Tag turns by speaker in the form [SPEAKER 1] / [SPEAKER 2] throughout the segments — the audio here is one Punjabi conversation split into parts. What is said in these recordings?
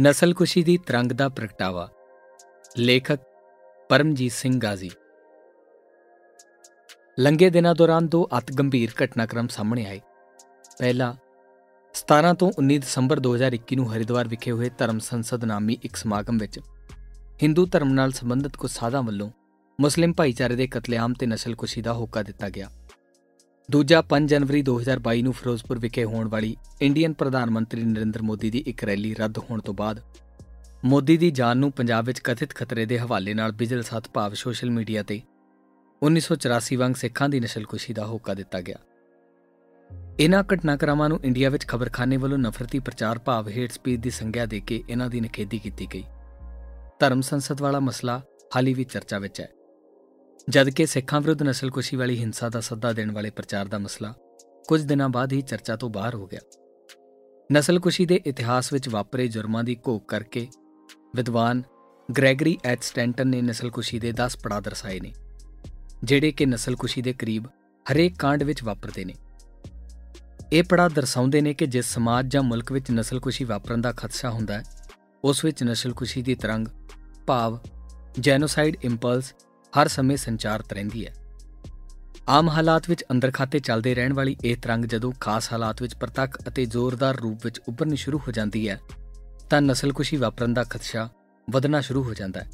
[SPEAKER 1] ਨਸਲਕੁਸ਼ੀ ਦੀ ਤਰੰਗ ਦਾ ਪ੍ਰਗਟਾਵਾ। ਲੇਖਕ ਪਰਮਜੀਤ ਸਿੰਘ ਗਾਜ਼ੀ। ਲੰਗੇ ਦਿਨਾਂ ਦੌਰਾਨ ਦੋ ਅਤ ਗੰਭੀਰ ਘਟਨਾਕ੍ਰਮ ਸਾਹਮਣੇ ਆਏ। ਪਹਿਲਾ 17 ਤੋਂ 19 ਦਸੰਬਰ 2021 ਨੂੰ ਹਰਿਦੁਆਰ ਵਿਖੇ ਹੋਏ ਧਰਮ ਸੰਸਦ ਨਾਮੀ ਇੱਕ ਸਮਾਗਮ ਵਿੱਚ ਹਿੰਦੂ ਧਰਮ ਨਾਲ ਸੰਬੰਧਿਤ ਕੁਝ ਸਾਧਾਂ ਵੱਲੋਂ ਮੁਸਲਿਮ ਭਾਈਚਾਰੇ ਦੇ ਕਤਲੇਆਮ ਤੇ ਨਸਲਕੁਸ਼ੀ ਦਾ ਹੋਕਾ ਦਿੱਤਾ ਗਿਆ। ਦੂਜਾ 5 ਜਨਵਰੀ 2022 ਨੂੰ ਫਿਰੋਜ਼ਪੁਰ ਵਿਖੇ ਹੋਣ ਵਾਲੀ ਇੰਡੀਅਨ ਪ੍ਰਧਾਨ ਮੰਤਰੀ ਨਰਿੰਦਰ ਮੋਦੀ ਦੀ ਇੱਕ ਰੈਲੀ ਰੱਦ ਹੋਣ ਤੋਂ ਬਾਅਦ ਮੋਦੀ ਦੀ ਜਾਨ ਨੂੰ ਪੰਜਾਬ ਵਿੱਚ ਕਥਿਤ ਖਤਰੇ ਦੇ ਹਵਾਲੇ ਨਾਲ ਬਿਜਲ ਸਤ ਭਾਵ ਸੋਸ਼ਲ ਮੀਡੀਆ ਤੇ 1984 ਵਾਂਗ ਸਿੱਖਾਂ ਦੀ ਨਸਲਕੁਸ਼ੀ ਦਾ ਹੋਕਾ ਦਿੱਤਾ ਗਿਆ। ਇਹਨਾਂ ਘਟਨਾਕ੍ਰਮਾਂ ਨੂੰ ਇੰਡੀਆ ਵਿੱਚ ਖਬਰਖਾਨੇ ਵੱਲੋਂ ਨਫ਼ਰਤੀ ਪ੍ਰਚਾਰ ਭਾਵ ਹੇਟ ਸਪੀਚ ਦੀ ਸੰਗਿਆ ਦੇ ਕੇ ਇਹਨਾਂ ਦੀ ਨਖੇਦੀ ਕੀਤੀ ਗਈ। ਧਰਮ ਸੰਸਦ ਵਾਲਾ ਮਸਲਾ ਹਾਲੀ ਵੀ ਚਰਚਾ ਵਿੱਚ ਹੈ। ਜਦਕਿ ਸਿੱਖਾਂ ਵਿਰੁੱਧ ਨਸਲਕੁਸ਼ੀ ਵਾਲੀ ਹਿੰਸਾ ਦਾ ਸੱਦਾ ਦੇਣ ਵਾਲੇ ਪ੍ਰਚਾਰ ਦਾ ਮਸਲਾ ਕੁਝ ਦਿਨਾਂ ਬਾਅਦ ਹੀ ਚਰਚਾ ਤੋਂ ਬਾਹਰ ਹੋ ਗਿਆ। ਨਸਲਕੁਸ਼ੀ ਦੇ ਇਤਿਹਾਸ ਵਿੱਚ ਵਾਪਰੇ ਜੁਰਮਾਂ ਦੀ ਘੋਖ ਕਰਕੇ ਵਿਦਵਾਨ ਗ੍ਰੈਗਰੀ ਐਚ ਸਟੈਂਟਨ ਨੇ ਨਸਲਕੁਸ਼ੀ ਦੇ 10 ਪੜਾਅ ਦਰਸਾਏ ਨੇ, ਜਿਹੜੇ ਕਿ ਨਸਲਕੁਸ਼ੀ ਦੇ ਕਰੀਬ ਹਰੇਕ ਕਾਂਡ ਵਿੱਚ ਵਾਪਰਦੇ ਨੇ। ਇਹ ਪੜਾਅ ਦਰਸਾਉਂਦੇ ਨੇ ਕਿ ਜਿਸ ਸਮਾਜ ਜਾਂ ਮੁਲਕ ਵਿੱਚ ਨਸਲਕੁਸ਼ੀ ਵਾਪਰਨ ਦਾ ਖਤਸ਼ਾ ਹੁੰਦਾ ਹੈ, ਉਸ ਵਿੱਚ ਨਸਲਕੁਸ਼ੀ ਦੀ ਤਰੰਗ, ਭਾਵ, ਜੈਨੋਸਾਈਡ ਇੰਪਲਸ ਹਰ ਸਮੇਂ ਸੰਚਾਰਤ ਰਹਿੰਦੀ ਹੈ। ਆਮ ਹਾਲਾਤ ਵਿੱਚ ਅੰਦਰ ਖਾਤੇ ਚੱਲਦੇ ਰਹਿਣ ਵਾਲੀ ਇਹ ਤਰੰਗ ਜਦੋਂ ਖਾਸ ਹਾਲਾਤ ਵਿੱਚ ਪ੍ਰਤੱਖ ਅਤੇ ਜ਼ੋਰਦਾਰ ਰੂਪ ਵਿੱਚ ਉੱਭਰਨੀ ਸ਼ੁਰੂ ਹੋ ਜਾਂਦੀ ਹੈ, ਤਾਂ ਨਸਲਕੁਸ਼ੀ ਵਾਪਰਨ ਦਾ ਖਦਸ਼ਾ ਵਧਣਾ ਸ਼ੁਰੂ ਹੋ ਜਾਂਦਾ ਹੈ।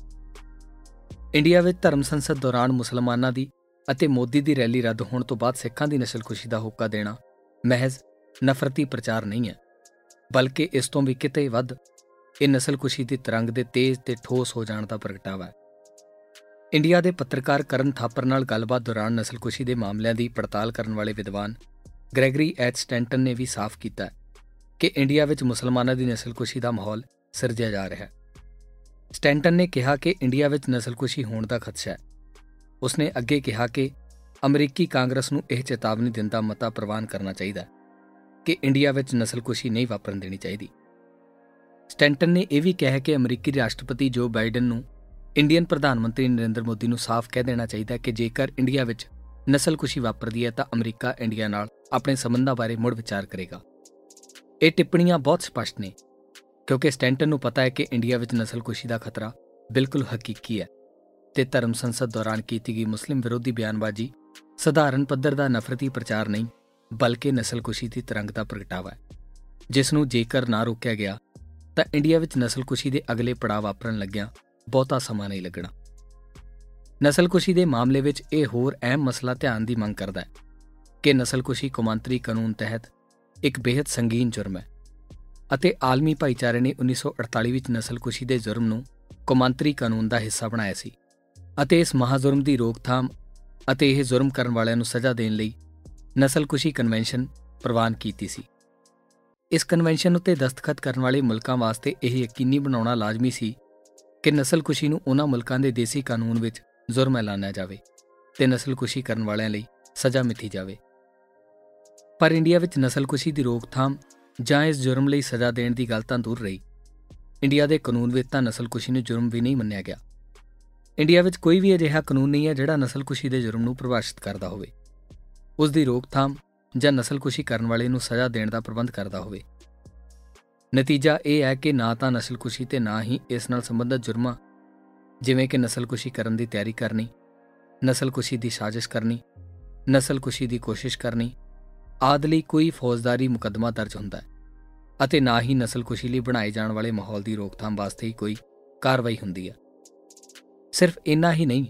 [SPEAKER 1] ਇੰਡੀਆ ਵਿੱਚ ਧਰਮ ਸੰਸਦ ਦੌਰਾਨ ਮੁਸਲਮਾਨਾਂ ਦੀ ਅਤੇ ਮੋਦੀ ਦੀ ਰੈਲੀ ਰੱਦ ਹੋਣ ਤੋਂ ਬਾਅਦ ਸਿੱਖਾਂ ਦੀ ਨਸਲਕੁਸ਼ੀ ਦਾ ਹੋਕਾ ਦੇਣਾ ਮਹਿਜ਼ ਨਫ਼ਰਤੀ ਪ੍ਰਚਾਰ ਨਹੀਂ ਹੈ, ਬਲਕਿ ਇਸ ਤੋਂ ਵੀ ਕਿਤੇ ਵੱਧ ਇਹ ਨਸਲਕੁਸ਼ੀ ਦੀ ਤਰੰਗ ਦੇ ਤੇਜ਼ ਤੇ ਠੋਸ ਹੋ ਜਾਣ ਦਾ ਪ੍ਰਗਟਾਵਾ ਹੈ। ਇੰਡੀਆ ਦੇ ਪੱਤਰਕਾਰ ਕਰਨ ਥਾਪਰ ਨਾਲ ਗੱਲਬਾਤ ਦੌਰਾਨ ਨਸਲਕੁਸ਼ੀ ਦੇ ਮਾਮਲਿਆਂ ਦੀ ਪੜਤਾਲ ਕਰਨ ਵਾਲੇ ਵਿਦਵਾਨ ਗ੍ਰੈਗਰੀ ਐਚ ਸਟੈਂਟਨ ਨੇ ਵੀ ਸਾਫ਼ ਕੀਤਾ ਕਿ ਇੰਡੀਆ ਵਿੱਚ ਮੁਸਲਮਾਨਾਂ ਦੀ ਨਸਲਕੁਸ਼ੀ ਦਾ ਮਾਹੌਲ ਸਿਰਜਿਆ ਜਾ ਰਿਹਾ ਹੈ। ਸਟੈਂਟਨ ਨੇ ਕਿਹਾ ਕਿ ਇੰਡੀਆ ਵਿੱਚ ਨਸਲਕੁਸ਼ੀ ਹੋਣ ਦਾ ਖਦਸ਼ਾ ਹੈ। ਉਸਨੇ ਅੱਗੇ ਕਿਹਾ ਕਿ ਅਮਰੀਕੀ ਕਾਂਗਰਸ ਨੂੰ ਇਹ ਚੇਤਾਵਨੀ ਦਿੰਦਾ ਮਤਾ ਪ੍ਰਵਾਨ ਕਰਨਾ ਚਾਹੀਦਾ ਕਿ ਇੰਡੀਆ ਵਿੱਚ ਨਸਲਕੁਸ਼ੀ ਨਹੀਂ ਵਾਪਰਨ ਦੇਣੀ ਚਾਹੀਦੀ। ਸਟੈਂਟਨ ਨੇ ਇਹ ਵੀ ਕਿਹਾ ਕਿ ਅਮਰੀਕੀ ਰਾਸ਼ਟਰਪਤੀ ਜੋ ਬਾਈਡਨ ਨੂੰ ਇੰਡੀਅਨ ਪ੍ਰਧਾਨ ਮੰਤਰੀ ਨਰਿੰਦਰ ਮੋਦੀ ਨੂੰ ਸਾਫ਼ ਕਹਿ ਦੇਣਾ ਚਾਹੀਦਾ ਹੈ ਕਿ ਜੇਕਰ ਇੰਡੀਆ ਵਿੱਚ ਨਸਲਕੁਸ਼ੀ ਵਾਪਰਦੀ ਹੈ ਤਾਂ ਅਮਰੀਕਾ ਇੰਡੀਆ ਨਾਲ ਆਪਣੇ ਸਬੰਧਾਂ ਬਾਰੇ ਮੁੜ ਵਿਚਾਰ ਕਰੇਗਾ। ਇਹ ਟਿੱਪਣੀਆਂ ਬਹੁਤ ਸਪਸ਼ਟ ਨੇ, ਕਿਉਂਕਿ ਸਟੈਂਟਨ ਨੂੰ ਪਤਾ ਹੈ ਕਿ ਇੰਡੀਆ ਵਿੱਚ ਨਸਲਕੁਸ਼ੀ ਦਾ ਖਤਰਾ ਬਿਲਕੁਲ ਹਕੀਕੀ ਹੈ ਤੇ ਧਰਮ ਸੰਸਦ ਦੌਰਾਨ ਕੀਤੀ ਗਈ ਮੁਸਲਿਮ ਵਿਰੋਧੀ ਬਿਆਨਬਾਜ਼ੀ ਸਧਾਰਨ ਪੱਧਰ ਦਾ ਨਫ਼ਰਤੀ ਪ੍ਰਚਾਰ ਨਹੀਂ, ਬਲਕਿ ਨਸਲਕੁਸ਼ੀ ਦੀ ਤਰੰਗ ਦਾ ਪ੍ਰਗਟਾਵਾ ਹੈ। ਜਿਸ ਨੂੰ ਜੇਕਰ ਨਾ ਰੋਕਿਆ ਗਿਆ ਤਾਂ ਇੰਡੀਆ ਵਿੱਚ ਨਸਲਕੁਸ਼ੀ ਦੇ ਅਗਲੇ ਪੜਾਅ ਵਾਪਰਨ ਲੱਗਿਆ ਬਹੁਤਾ ਸਮਾਂ ਨਹੀਂ ਲੱਗਣਾ। ਨਸਲਕੁਸ਼ੀ ਦੇ ਮਾਮਲੇ ਵਿੱਚ ਇਹ ਹੋਰ ਅਹਿਮ ਮਸਲਾ ਧਿਆਨ ਦੀ ਮੰਗ ਕਰਦਾ ਹੈ ਕਿ ਨਸਲਕੁਸ਼ੀ ਕੌਮਾਂਤਰੀ ਕਾਨੂੰਨ ਤਹਿਤ ਇੱਕ ਬੇहद ਸੰਗੀਨ ਜੁਰਮ ਹੈ ਅਤੇ ਆਲਮੀ ਭਾਈਚਾਰੇ ਨੇ 1948 ਵਿੱਚ ਨਸਲਕੁਸ਼ੀ ਦੇ ਜੁਰਮ ਨੂੰ ਕੌਮਾਂਤਰੀ ਕਾਨੂੰਨ ਦਾ ਹਿੱਸਾ ਬਣਾਇਆ ਸੀ ਅਤੇ ਇਸ ਮਹਾਜ਼ੁਰਮ ਦੀ ਰੋਕਥਾਮ ਅਤੇ ਇਹ ਜ਼ੁਰਮ ਕਰਨ ਵਾਲਿਆਂ ਨੂੰ ਸਜ਼ਾ ਦੇਣ ਲਈ ਨਸਲਕੁਸ਼ੀ ਕਨਵੈਨਸ਼ਨ ਪ੍ਰਵਾਨ ਕੀਤੀ ਸੀ। ਇਸ ਕਨਵੈਨਸ਼ਨ ਉੱਤੇ ਦਸਤਖਤ ਕਰਨ ਵਾਲੇ ਮੁਲਕਾਂ ਵਾਸਤੇ ਇਹ ਯਕੀਨੀ ਬਣਾਉਣਾ ਲਾਜ਼ਮੀ ਸੀ ਕਿ ਨਸਲਕੁਸ਼ੀ ਨੂੰ ਉਹਨਾਂ ਮੁਲਕਾਂ ਦੇ ਦੇਸੀ ਕਾਨੂੰਨ ਵਿੱਚ ਜ਼ੁਰਮ ਐਲਾਨਿਆ ਜਾਵੇ ਤੇ ਨਸਲਕੁਸ਼ੀ ਕਰਨ ਵਾਲਿਆਂ ਲਈ ਸਜ਼ਾ ਮਿੱਥੀ ਜਾਵੇ। ਪਰ ਇੰਡੀਆ ਵਿੱਚ ਨਸਲਕੁਸ਼ੀ ਦੀ ਰੋਕਥਾਮ ਜਾਂ ਇਸ ਜੁਰਮ ਲਈ ਸਜ਼ਾ ਦੇਣ ਦੀ ਗੱਲ ਤਾਂ ਦੂਰ ਰਹੀ। ਇੰਡੀਆ ਦੇ ਕਾਨੂੰਨ ਵਿੱਚ ਤਾਂ ਨਸਲਕੁਸ਼ੀ ਨੂੰ ਜੁਰਮ ਵੀ ਨਹੀਂ ਮੰਨਿਆ ਗਿਆ। ਇੰਡੀਆ ਵਿੱਚ ਕੋਈ ਵੀ ਅਜਿਹਾ ਕਾਨੂੰਨ ਨਹੀਂ ਹੈ ਜਿਹੜਾ ਨਸਲਕੁਸ਼ੀ ਦੇ ਜੁਰਮ ਨੂੰ ਪ੍ਰਭਾਸ਼ਿਤ ਕਰਦਾ ਹੋਵੇ। ਉਸ ਦੀ ਰੋਕਥਾਮ ਜਾਂ ਨਸਲਕੁਸ਼ੀ ਕਰਨ ਵਾਲੇ ਨੂੰ ਸਜ਼ਾ ਦੇਣ ਦਾ ਪ੍ਰਬੰਧ ਕਰਦਾ ਹੋਵੇ। ਨਤੀਜਾ ਇਹ ਹੈ ਕਿ ਨਾ ਤਾਂ ਨਸਲਕੁਸ਼ੀ ਤੇ ਨਾ ਹੀ ਇਸ ਨਾਲ ਸੰਬੰਧਿਤ ਜੁਰਮਾਂ, ਜਿਵੇਂ ਕਿ ਨਸਲਕੁਸ਼ੀ ਕਰਨ ਦੀ ਤਿਆਰੀ ਕਰਨੀ, ਨਸਲਕੁਸ਼ੀ ਦੀ ਸਾਜ਼ਿਸ਼ ਕਰਨੀ, ਨਸਲਕੁਸ਼ੀ ਦੀ ਕੋਸ਼ਿਸ਼ ਕਰਨੀ ਆਦਲੀ ਕੋਈ ਫੌਜਦਾਰੀ ਮੁਕੱਦਮਾ ਦਰਜ ਹੁੰਦਾ ਹੈ ਅਤੇ ਨਾ ਹੀ ਨਸਲਕੁਸ਼ੀ ਲਈ ਬਣਾਏ ਜਾਣ ਵਾਲੇ ਮਾਹੌਲ ਦੀ ਰੋਕਥਾਮ ਵਾਸਤੇ ਹੀ ਕੋਈ ਕਾਰਵਾਈ ਹੁੰਦੀ ਹੈ। ਸਿਰਫ ਇੰਨਾ ਹੀ ਨਹੀਂ,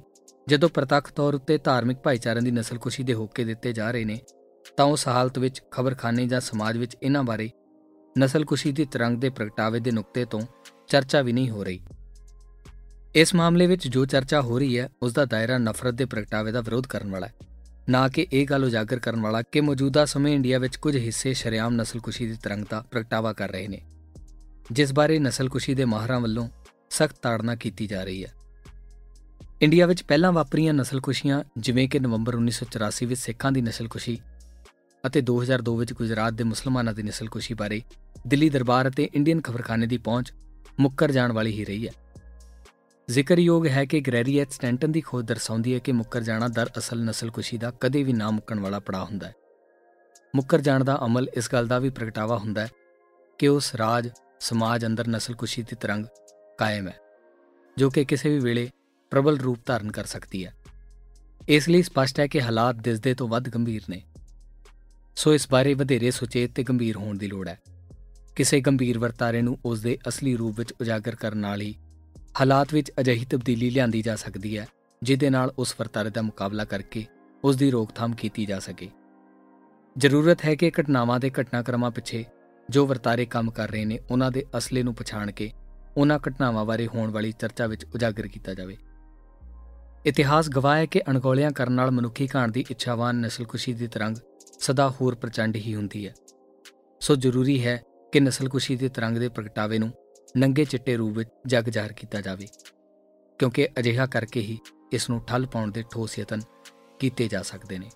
[SPEAKER 1] ਜਦੋਂ ਪ੍ਰਤੱਖ ਤੌਰ ਉੱਤੇ ਧਾਰਮਿਕ ਭਾਈਚਾਰਿਆਂ ਦੀ ਨਸਲਕੁਸ਼ੀ ਦੇ ਹੋਕੇ ਦਿੱਤੇ ਜਾ ਰਹੇ ਨੇ, ਤਾਂ ਉਸ ਹਾਲਤ ਵਿੱਚ ਖਬਰਖਾਨੇ ਜਾਂ ਸਮਾਜ ਵਿੱਚ ਇਹਨਾਂ ਬਾਰੇ ਨਸਲਕੁਸ਼ੀ ਦੀ ਤਰੰਗ ਦੇ ਪ੍ਰਗਟਾਵੇ ਦੇ ਨੁਕਤੇ ਤੋਂ ਚਰਚਾ ਵੀ ਨਹੀਂ ਹੋ ਰਹੀ। ਇਸ ਮਾਮਲੇ ਵਿੱਚ ਜੋ ਚਰਚਾ ਹੋ ਰਹੀ ਹੈ, ਉਸ ਦਾ ਦਾਇਰਾ ਨਫ਼ਰਤ ਦੇ ਪ੍ਰਗਟਾਵੇ ਦਾ ਵਿਰੋਧ ਕਰਨ ਵਾਲਾ ਹੈ। ਨਾ ਕਿ ਇਹ ਗੱਲ ਉਜਾਗਰ ਕਰਨ ਵਾਲਾ ਕਿ ਮੌਜੂਦਾ ਸਮੇਂ ਇੰਡੀਆ ਵਿੱਚ ਕੁਝ ਹਿੱਸੇ ਸ਼ਰਿਆਮ ਨਸਲਕੁਸ਼ੀ ਦੀ ਤਰੰਗ ਦਾ ਪ੍ਰਗਟਾਵਾ ਕਰ ਰਹੇ ਨੇ। ਜਿਸ ਬਾਰੇ ਨਸਲਕੁਸ਼ੀ ਦੇ ਮਾਹਰਾਂ ਵੱਲੋਂ ਸਖਤ ਤਾੜਨਾ ਕੀਤੀ ਜਾ ਰਹੀ ਹੈ। ਇੰਡੀਆ ਵਿੱਚ ਪਹਿਲਾਂ ਵਾਪਰੀਆਂ ਨਸਲਕੁਸ਼ੀਆਂ ਜਿਵੇਂ ਕਿ ਨਵੰਬਰ 1984 ਵਿੱਚ ਸਿੱਖਾਂ ਦੀ ਨਸਲਕੁਸ਼ੀ ਅਤੇ 2002 ਵਿੱਚ ਗੁਜਰਾਤ ਦੇ ਮੁਸਲਮਾਨਾਂ ਦੀ ਨਸਲਕੁਸ਼ੀ ਬਾਰੇ ਦਿੱਲੀ ਦਰਬਾਰ ਅਤੇ ਇੰਡੀਅਨ ਖਬਰਖਾਨੇ ਦੀ ਪਹੁੰਚ ਮੁੱਕਰ ਜਾਣ ਵਾਲੀ ਹੀ ਰਹੀ ਹੈ। ਜ਼ਿਕਰਯੋਗ ਹੈ ਕਿ ਗ੍ਰੈਰੀਐਟ ਸਟੈਂਟਨ ਦੀ ਖੋਜ ਦਰਸਾਉਂਦੀ ਹੈ ਕਿ ਮੁੱਕਰ ਜਾਣਾ ਦਰਅਸਲ ਨਸਲਕੁਸ਼ੀ ਦਾ ਕਦੇ ਵੀ ਨਾ ਮੁੱਕਣ ਵਾਲਾ ਪੜਾਅ ਹੁੰਦਾ ਹੈ। ਮੁੱਕਰ ਜਾਣ ਦਾ ਅਮਲ ਇਸ ਗੱਲ ਦਾ ਵੀ ਪ੍ਰਗਟਾਵਾ ਹੁੰਦਾ ਹੈ ਕਿ ਉਸ ਰਾਜ, ਸਮਾਜ ਅੰਦਰ ਨਸਲਕੁਸ਼ੀ ਦੀ ਤਰੰਗ ਕਾਇਮ ਹੈ, ਜੋ ਕਿ ਕਿਸੇ ਵੀ ਵੇਲੇ ਪ੍ਰਬਲ ਰੂਪ ਧਾਰਨ ਕਰ ਸਕਦੀ ਹੈ। ਇਸ ਲਈ ਸਪਸ਼ਟ ਹੈ ਕਿ ਹਾਲਾਤ ਦਿਸਦੇ ਤੋਂ ਵੱਧ ਗੰਭੀਰ ਨੇ। ਸੋ ਇਸ ਬਾਰੇ ਵਧੇਰੇ ਸੁਚੇਤ ਤੇ ਗੰਭੀਰ ਹੋਣ ਦੀ ਲੋੜ ਹੈ। ਕਿਸੇ ਗੰਭੀਰ ਵਰਤਾਰੇ ਨੂੰ ਉਸ ਦੇ ਅਸਲੀ ਰੂਪ ਵਿੱਚ ਉਜਾਗਰ ਕਰਨ ਨਾਲ ਹੀ ਹਾਲਾਤ ਵਿੱਚ ਅਜਿਹੀ ਤਬਦੀਲੀ ਲਿਆਂਦੀ ਜਾ ਸਕਦੀ ਹੈ, ਜਿਹਦੇ ਨਾਲ ਉਸ ਵਰਤਾਰੇ ਦਾ ਮੁਕਾਬਲਾ ਕਰਕੇ ਉਸ ਦੀ ਰੋਕਥਾਮ ਕੀਤੀ ਜਾ ਸਕੇ। ਜ਼ਰੂਰਤ ਹੈ ਕਿ ਘਟਨਾਵਾਂ ਦੇ ਘਟਨਾਕ੍ਰਮਾਂ ਪਿੱਛੇ ਜੋ ਵਰਤਾਰੇ ਕੰਮ ਕਰ ਰਹੇ ਨੇ, ਉਹਨਾਂ ਦੇ ਅਸਲੇ ਨੂੰ ਪਛਾਣ ਕੇ ਉਹਨਾਂ ਘਟਨਾਵਾਂ ਬਾਰੇ ਹੋਣ ਵਾਲੀ ਚਰਚਾ ਵਿੱਚ ਉਜਾਗਰ ਕੀਤਾ ਜਾਵੇ। ਇਤਿਹਾਸ ਗਵਾਹ ਹੈ ਕਿ ਅਣਗੌਲਿਆਂ ਕਰਨ ਨਾਲ ਮਨੁੱਖੀ ਘਾਣ ਦੀ ਇੱਛਾਵਾਨ ਨਸਲਕੁਸ਼ੀ ਦੀ ਤਰੰਗ ਸਦਾ ਹੋਰ ਪ੍ਰਚੰਡ ਹੀ ਹੁੰਦੀ ਹੈ। ਸੋ ਜ਼ਰੂਰੀ ਹੈ ਕਿ ਨਸਲਕੁਸ਼ੀ ਦੀ ਤਰੰਗ ਦੇ ਪ੍ਰਗਟਾਵੇ ਨੂੰ ਨੰਗੇ ਚਿੱਟੇ ਰੂਪ ਵਿੱਚ ਜਗ ਜ਼ਾਹਰ ਕੀਤਾ ਜਾਵੇ, ਕਿਉਂਕਿ ਅਜਿਹਾ ਕਰਕੇ ਹੀ ਇਸ ਨੂੰ ਠੱਲ ਪਾਉਣ ਦੇ ਠੋਸ ਯਤਨ ਕੀਤੇ ਜਾ ਸਕਦੇ ਨੇ।